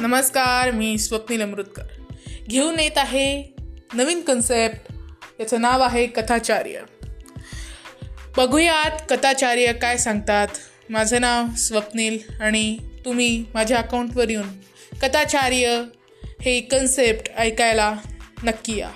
नमस्कार मी स्वप्नील अमृतकर. घेऊन येत आहे नवीन कन्सेप्ट याचं नाव आहे कथाचार्य. बघूयात कथाचार्य काय सांगतात. माझं नाव स्वप्नील आणि तुम्ही माझ्या अकाउंटवर येऊन कथाचार्य हे कन्सेप्ट ऐकायला नक्की या.